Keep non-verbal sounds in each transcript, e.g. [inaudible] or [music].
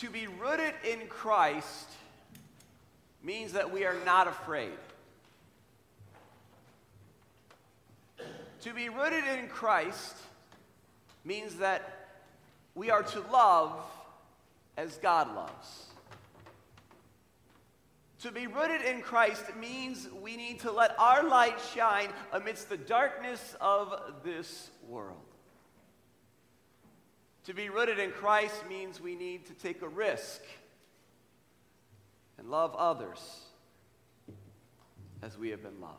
To be rooted in Christ means that we are not afraid. To be rooted in Christ means that we are to love as God loves. To be rooted in Christ means we need to let our light shine amidst the darkness of this world. To be rooted in Christ means we need to take a risk and love others as we have been loved.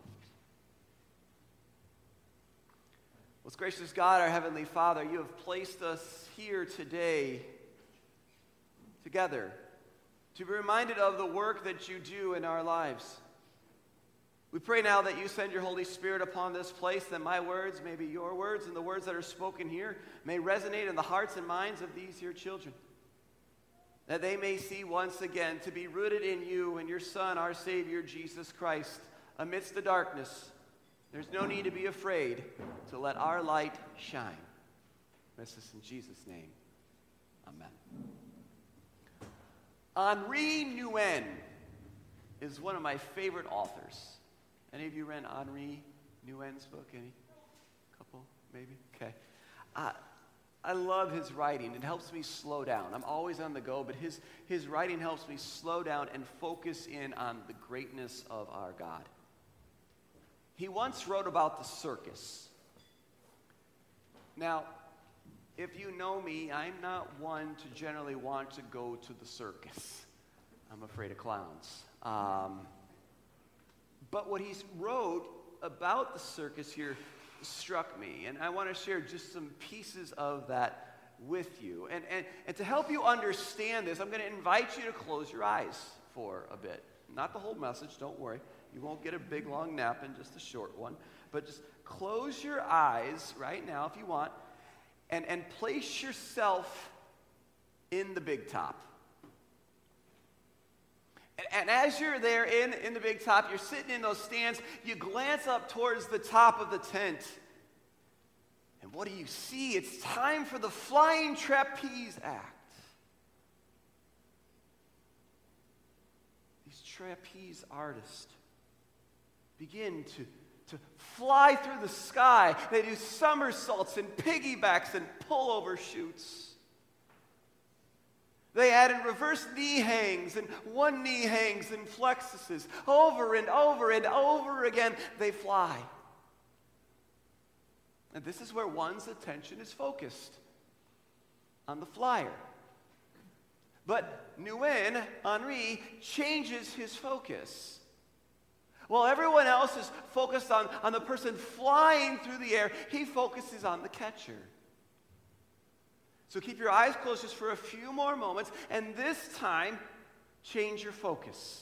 Most gracious God, our Heavenly Father, you have placed us here today together to be reminded of the work that you do in our lives. We pray now that you send your Holy Spirit upon this place, that my words may be your words, and the words that are spoken here may resonate in the hearts and minds of these your children. That they may see once again to be rooted in you and your Son, our Savior, Jesus Christ, amidst the darkness. There's no need to be afraid to let our light shine. This is in Jesus' name. Amen. Henri Nouwen is one of my favorite authors. Any of you read Henri Nouwen's book? Any? Couple, maybe? Okay. Uh, I love his writing. It helps me slow down. I'm always on the go, but his, his writing helps me slow down and focus in on the greatness of our God. He once wrote about the circus. Now, if you know me, I'm not one to generally want to go to the circus. I'm afraid of clowns. Um, but what he wrote about the circus here struck me, and I want to share just some pieces of that with you. And, and, and to help you understand this, I'm going to invite you to close your eyes for a bit. Not the whole message, don't worry. You won't get a big long nap and just a short one. But just close your eyes right now if you want and, and place yourself in the big top. And, as you're there in, in the big top, you're sitting in those stands, you glance up towards the top of the tent. And what do you see? It's time for the flying trapeze act. These trapeze artists begin to to fly through the sky. They do somersaults and piggybacks and pullover shoots. They add in reverse knee hangs and one knee hangs and plexuses. Over and over and over again, they fly. And this is where one's attention is focused on the flyer. But Nouwen, Henri, changes his focus. While everyone else is focused on, on the person flying through the air, he focuses on the catcher. So keep your eyes closed just for a few more moments, and this time, change your focus.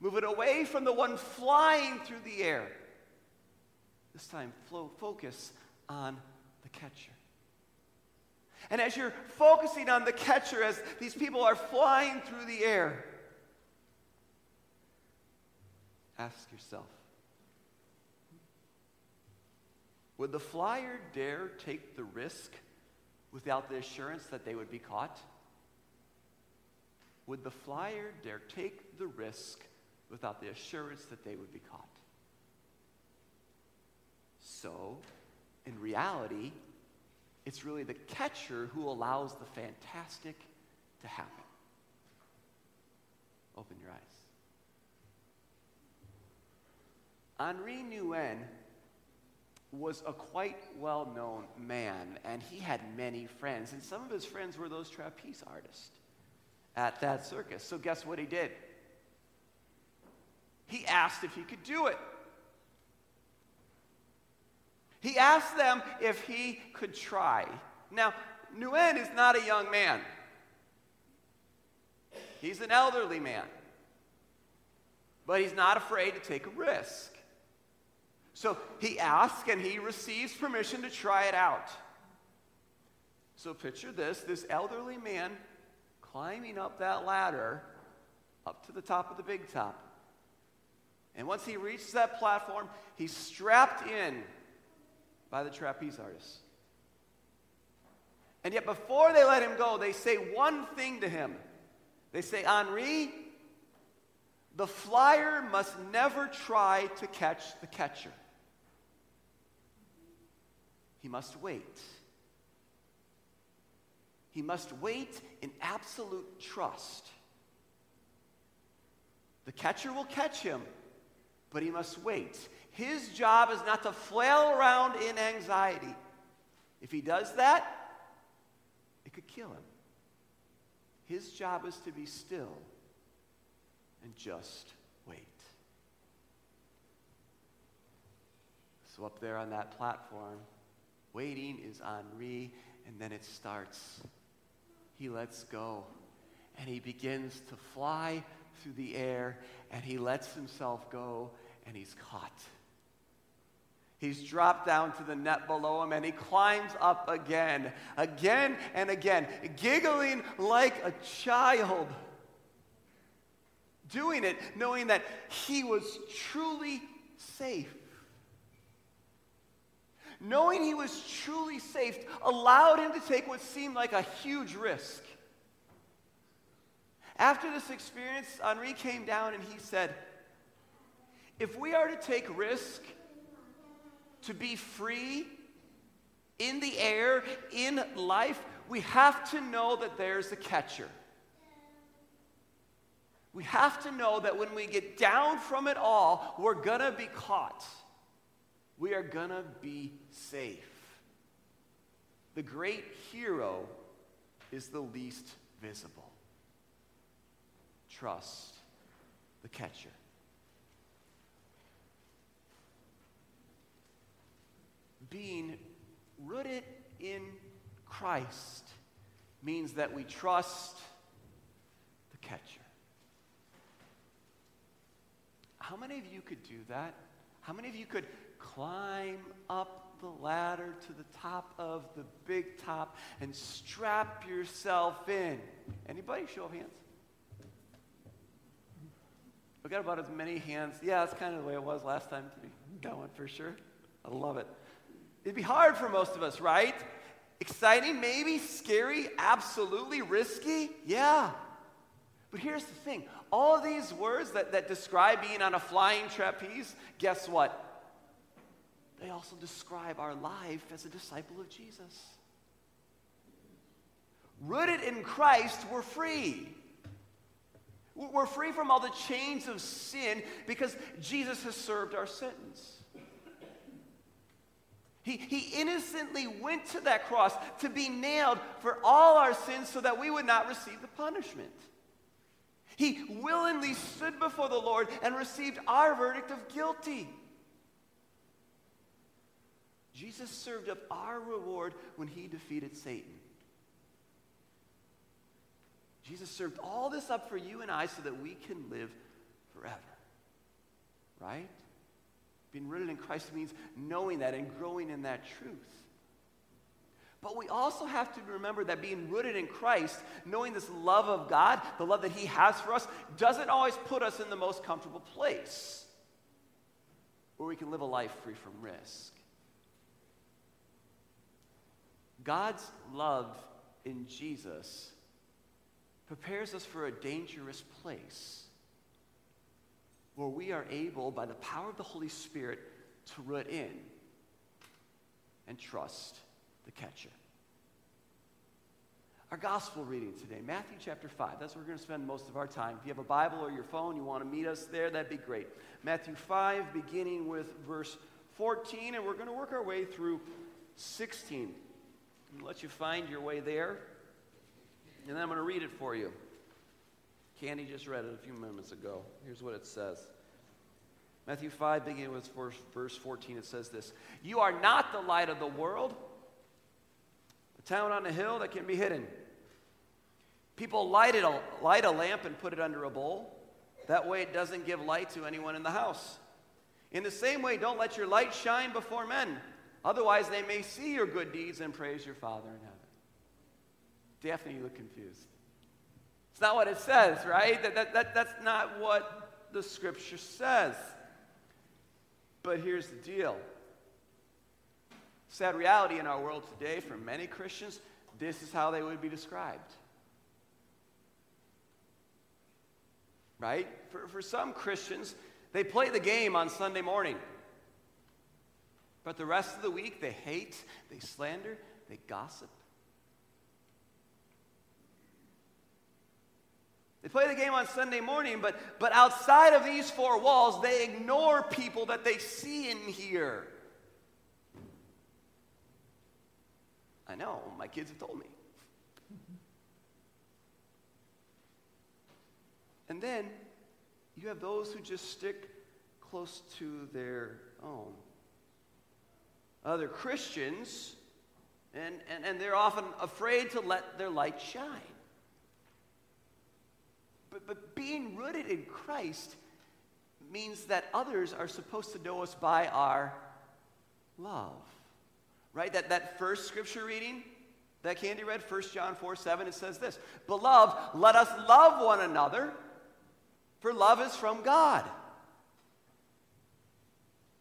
Move it away from the one flying through the air. This time, focus on the catcher. And as you're focusing on the catcher, as these people are flying through the air, Ask yourself Would the flyer dare take the risk without the assurance that they would be caught? Would the flyer dare take the risk without the assurance that they would be caught? So, in reality, it's really the catcher who allows the fantastic to happen. Open your eyes. Henri Nouwen was a quite well known man, and he had many friends. And some of his friends were those trapeze artists at that circus. So, guess what he did? He asked if he could do it. He asked them if he could try. Now, Nouwen is not a young man, he's an elderly man, but he's not afraid to take a risk. So he asks and he receives permission to try it out. So picture this this elderly man climbing up that ladder up to the top of the big top. And once he reaches that platform, he's strapped in by the trapeze artist. And yet, before they let him go, they say one thing to him. They say, Henri, the flyer must never try to catch the catcher. He must wait. He must wait in absolute trust. The catcher will catch him, but he must wait. His job is not to flail around in anxiety. If he does that, it could kill him. His job is to be still and just wait. So, up there on that platform, waiting is Henri, and then it starts. He lets go, and he begins to fly through the air, and he lets himself go, and he's caught. He's dropped down to the net below him and he climbs up again, again and again, giggling like a child. Doing it knowing that he was truly safe. Knowing he was truly safe allowed him to take what seemed like a huge risk. After this experience, Henri came down and he said, If we are to take risk, to be free in the air, in life, we have to know that there's a catcher. We have to know that when we get down from it all, we're going to be caught. We are going to be safe. The great hero is the least visible. Trust the catcher. being rooted in Christ means that we trust the catcher. How many of you could do that? How many of you could climb up the ladder to the top of the big top and strap yourself in? Anybody? Show of hands. We got about as many hands. Yeah, that's kind of the way it was last time. Got one for sure. I love it. It'd be hard for most of us, right? Exciting, maybe. Scary, absolutely. Risky, yeah. But here's the thing all these words that, that describe being on a flying trapeze, guess what? They also describe our life as a disciple of Jesus. Rooted in Christ, we're free. We're free from all the chains of sin because Jesus has served our sentence. He, he innocently went to that cross to be nailed for all our sins so that we would not receive the punishment. He willingly stood before the Lord and received our verdict of guilty. Jesus served up our reward when he defeated Satan. Jesus served all this up for you and I so that we can live forever. Right? Being rooted in Christ means knowing that and growing in that truth. But we also have to remember that being rooted in Christ, knowing this love of God, the love that He has for us, doesn't always put us in the most comfortable place where we can live a life free from risk. God's love in Jesus prepares us for a dangerous place where we are able, by the power of the Holy Spirit, to root in and trust the catcher. Our gospel reading today, Matthew chapter 5. That's where we're going to spend most of our time. If you have a Bible or your phone, you want to meet us there, that'd be great. Matthew 5, beginning with verse 14, and we're going to work our way through 16. I'll let you find your way there, and then I'm going to read it for you. Candy just read it a few moments ago. Here's what it says Matthew 5, beginning with verse 14, it says this You are not the light of the world, a town on a hill that can be hidden. People light, it, light a lamp and put it under a bowl. That way it doesn't give light to anyone in the house. In the same way, don't let your light shine before men. Otherwise, they may see your good deeds and praise your Father in heaven. Daphne, you look confused. It's not what it says, right? That, that, that, that's not what the scripture says. But here's the deal sad reality in our world today for many Christians, this is how they would be described. Right? For, for some Christians, they play the game on Sunday morning. But the rest of the week, they hate, they slander, they gossip. They play the game on Sunday morning, but, but outside of these four walls, they ignore people that they see and hear. I know, my kids have told me. And then you have those who just stick close to their own. Other Christians, and, and, and they're often afraid to let their light shine. But, but being rooted in Christ means that others are supposed to know us by our love. Right? That, that first scripture reading that Candy read, 1 John 4 7, it says this Beloved, let us love one another, for love is from God.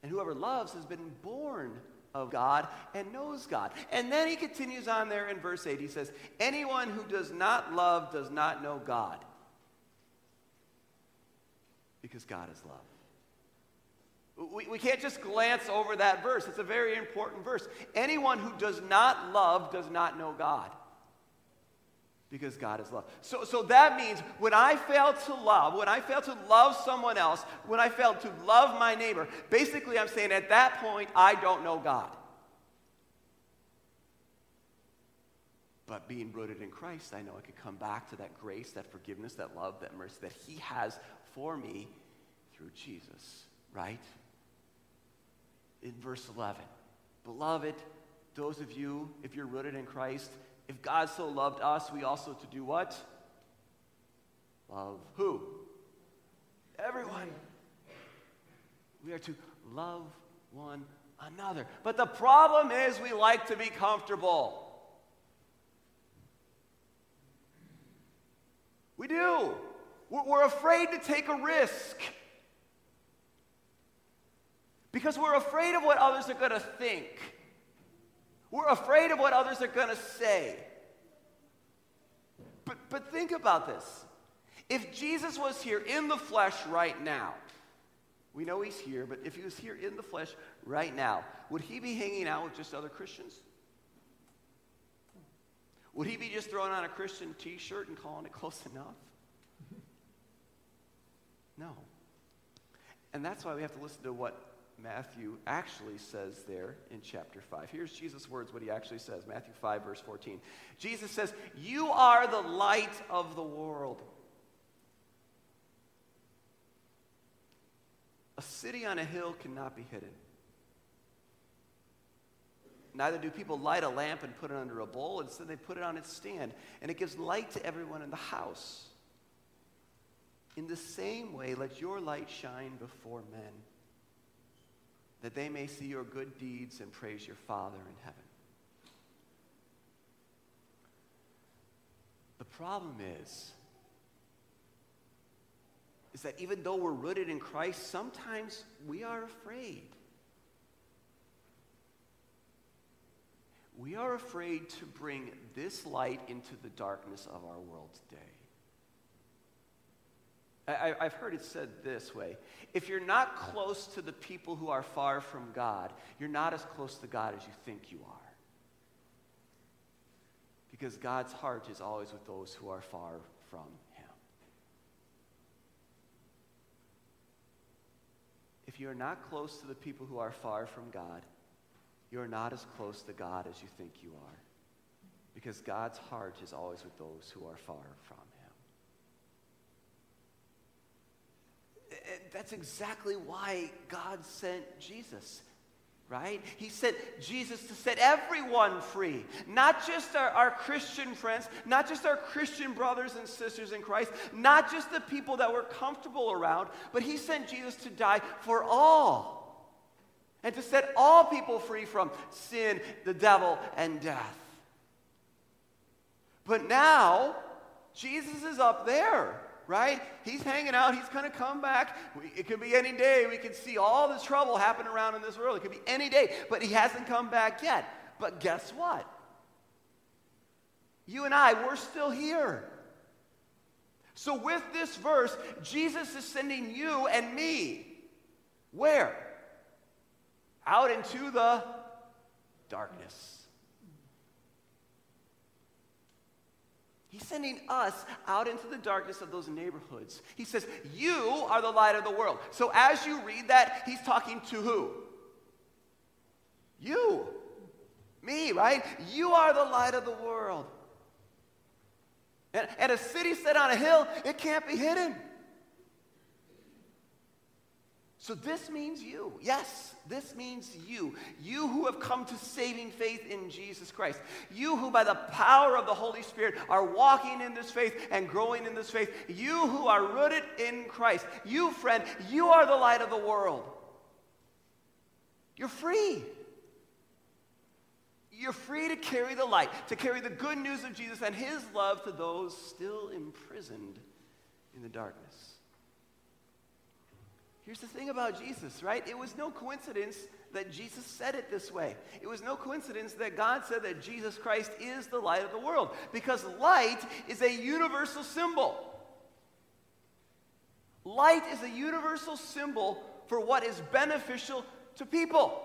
And whoever loves has been born of God and knows God. And then he continues on there in verse 8. He says, Anyone who does not love does not know God, because God is love. We, we can't just glance over that verse. It's a very important verse. Anyone who does not love does not know God. Because God is love. So, so that means when I fail to love, when I fail to love someone else, when I fail to love my neighbor, basically I'm saying at that point, I don't know God. But being rooted in Christ, I know I can come back to that grace, that forgiveness, that love, that mercy that He has for me through Jesus, right? in verse 11. Beloved, those of you, if you're rooted in Christ, if God so loved us, we also to do what? Love who? Everyone. We are to love one another. But the problem is we like to be comfortable. We do. We're afraid to take a risk because we're afraid of what others are going to think. We're afraid of what others are going to say. But, but think about this. If Jesus was here in the flesh right now, we know he's here, but if he was here in the flesh right now, would he be hanging out with just other Christians? Would he be just throwing on a Christian t shirt and calling it close enough? No. And that's why we have to listen to what Matthew actually says there in chapter 5. Here's Jesus' words, what he actually says Matthew 5, verse 14. Jesus says, You are the light of the world. A city on a hill cannot be hidden. Neither do people light a lamp and put it under a bowl. Instead, they put it on its stand, and it gives light to everyone in the house. In the same way, let your light shine before men that they may see your good deeds and praise your Father in heaven. The problem is, is that even though we're rooted in Christ, sometimes we are afraid. We are afraid to bring this light into the darkness of our world today. I, have heard it said this way if you're not close to the people who are far from God, you're not as close to God as you think you are. Because God's heart is always with those who are far from Him. If you're not close to the people who are far from God, you're not as close to God as you think you are. Because God's heart is always with those who are far from that's exactly why God sent Jesus right? He sent Jesus to set everyone free. Not just our, our, Christian friends, not just our Christian brothers and sisters in Christ, not just the people that we're comfortable around, but He sent Jesus to die for all and to set all people free from sin, the devil, and death. But now, Jesus is up there right? He's hanging out. He's going to come back. It could be any day. We can see all this trouble happen around in this world. It could be any day, but he hasn't come back yet. But guess what? You and I, we're still here. So, with this verse, Jesus is sending you and me where? Out into the darkness. He's sending us out into the darkness of those neighborhoods. He says, You are the light of the world. So as you read that, he's talking to who? You. Me, right? You are the light of the world. And, and a city set on a hill, it can't be hidden. So this means you. Yes, this means you. You who have come to saving faith in Jesus Christ. You who, by the power of the Holy Spirit, are walking in this faith and growing in this faith. You who are rooted in Christ. You, friend, you are the light of the world. You're free. You're free to carry the light, to carry the good news of Jesus and his love to those still imprisoned in the darkness. Here's the thing about Jesus, right? It was no coincidence that Jesus said it this way. It was no coincidence that God said that Jesus Christ is the light of the world because light is a universal symbol. Light is a universal symbol for what is beneficial to people.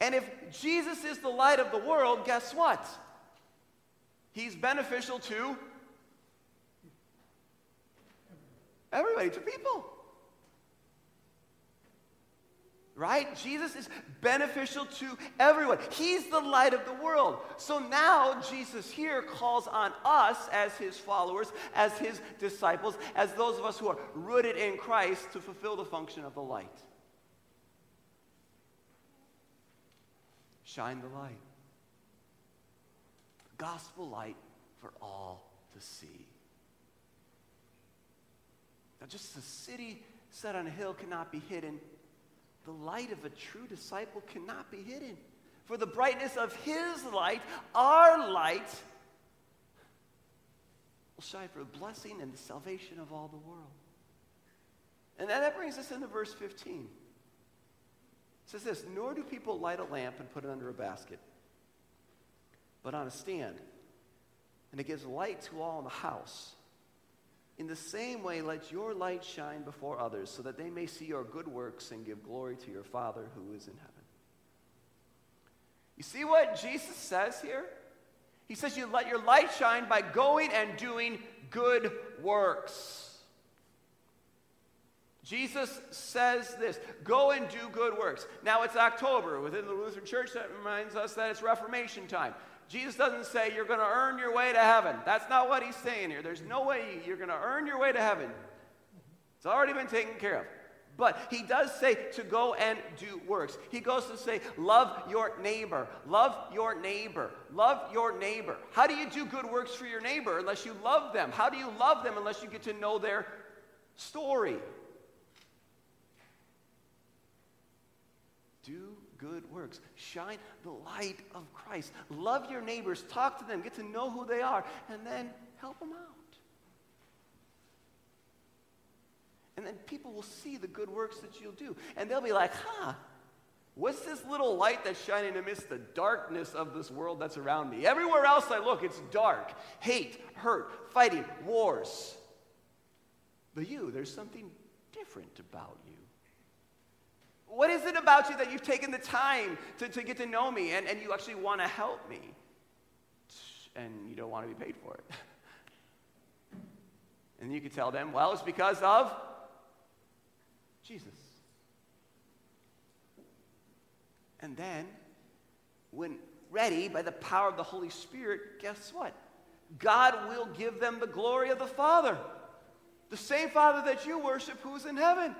And if Jesus is the light of the world, guess what? He's beneficial to everybody, to people right? Jesus is beneficial to everyone. He's the light of the world. So now Jesus here calls on us as his followers, as his disciples, as those of us who are rooted in Christ to fulfill the function of the light. Shine the light. Gospel light for all to see. Now, just as a city set on a hill cannot be hidden, the light of a true disciple cannot be hidden. For the brightness of his light, our light, will shine for the blessing and the salvation of all the world. And that brings us into verse 15. It says this Nor do people light a lamp and put it under a basket, but on a stand. And it gives light to all in the house. In the same way, let your light shine before others, so that they may see your good works and give glory to your Father who is in heaven. You see what Jesus says here? He says, You let your light shine by going and doing good works. Jesus says this go and do good works. Now it's October. Within the Lutheran Church, that reminds us that it's Reformation time. Jesus doesn't say you're going to earn your way to heaven. That's not what he's saying here. There's no way you're going to earn your way to heaven. It's already been taken care of. But he does say to go and do works. He goes to say, love your neighbor, love your neighbor, love your neighbor. How do you do good works for your neighbor unless you love them? How do you love them unless you get to know their story? Do good works. Shine the light of Christ. Love your neighbors, talk to them, get to know who they are, and then help them out. And then people will see the good works that you'll do. And they'll be like, huh, what's this little light that's shining amidst the darkness of this world that's around me? Everywhere else I look, it's dark. Hate, hurt, fighting, wars. But you, there's something different about you. What is it about you that you've taken the time to, to get to know me and, and you actually want to help me? And you don't want to be paid for it. [laughs] And you could tell them, well, it's because of Jesus. And then, when ready by the power of the Holy Spirit, guess what? God will give them the glory of the Father. The same Father that you worship who's in heaven.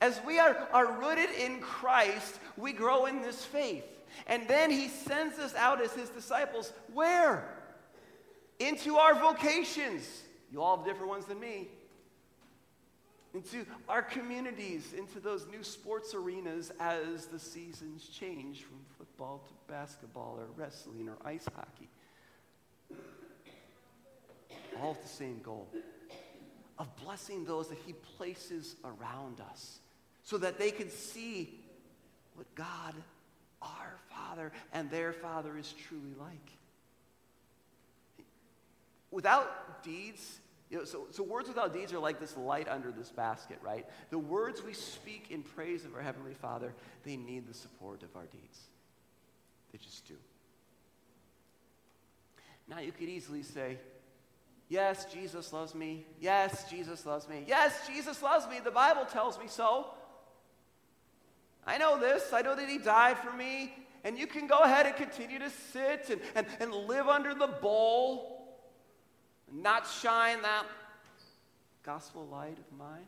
As we are, are rooted in Christ, we grow in this faith. And then he sends us out as his disciples. Where? Into our vocations. You all have different ones than me. Into our communities, into those new sports arenas as the seasons change from football to basketball or wrestling or ice hockey. All with the same goal of blessing those that he places around us so that they can see what God, our Father, and their Father is truly like. without deeds, you know, so, so words without deeds are like this light under this basket, right? The words we speak in praise of our Heavenly Father, they need the support of our deeds. They just do. Now you could easily say, Yes, Jesus loves me. Yes, Jesus loves me. Yes, Jesus loves me. The Bible tells me so. I know this. I know that He died for me. And you can go ahead and continue to sit and, and, and live under the bowl and not shine that gospel light of mine.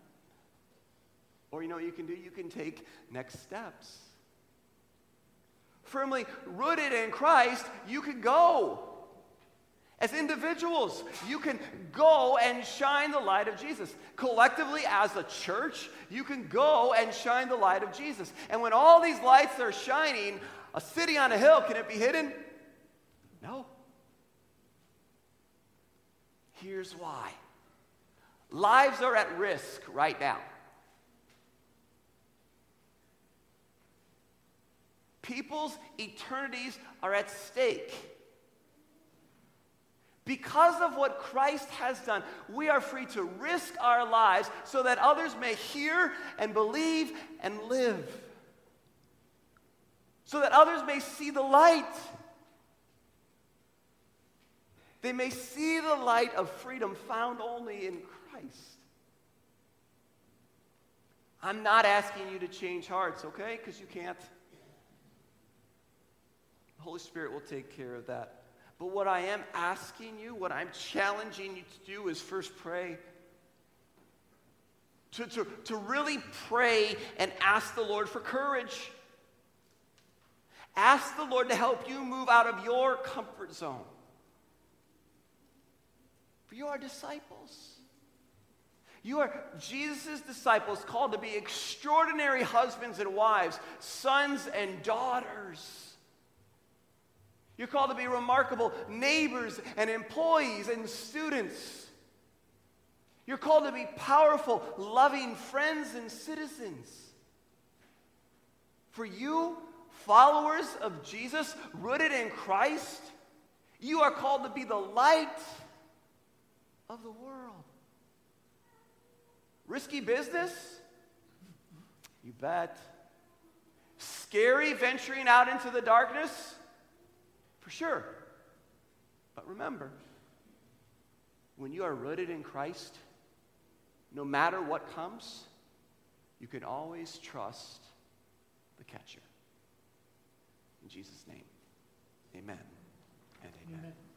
Or you know what you can do? You can take next steps. Firmly rooted in Christ, you can go. As individuals, you can go and shine the light of Jesus. Collectively, as a church, you can go and shine the light of Jesus. And when all these lights are shining, a city on a hill, can it be hidden? No. Here's why lives are at risk right now. People's eternities are at stake. Because of what Christ has done, we are free to risk our lives so that others may hear and believe and live. So that others may see the light. They may see the light of freedom found only in Christ. I'm not asking you to change hearts, okay? Because you can't. The Holy Spirit will take care of that. But what I am asking you, what I'm challenging you to do is first pray. To, to, to really pray and ask the Lord for courage. Ask the Lord to help you move out of your comfort zone. For you are disciples. You are Jesus' disciples called to be extraordinary husbands and wives, sons and daughters. You're called to be remarkable neighbors and employees and students. You're called to be powerful, loving friends and citizens. For you, followers of Jesus, rooted in Christ, you are called to be the light of the world. Risky business? You bet. Scary venturing out into the darkness? For sure. But remember, when you are rooted in Christ, no matter what comes, you can always trust the catcher. In Jesus' name, amen and amen. amen.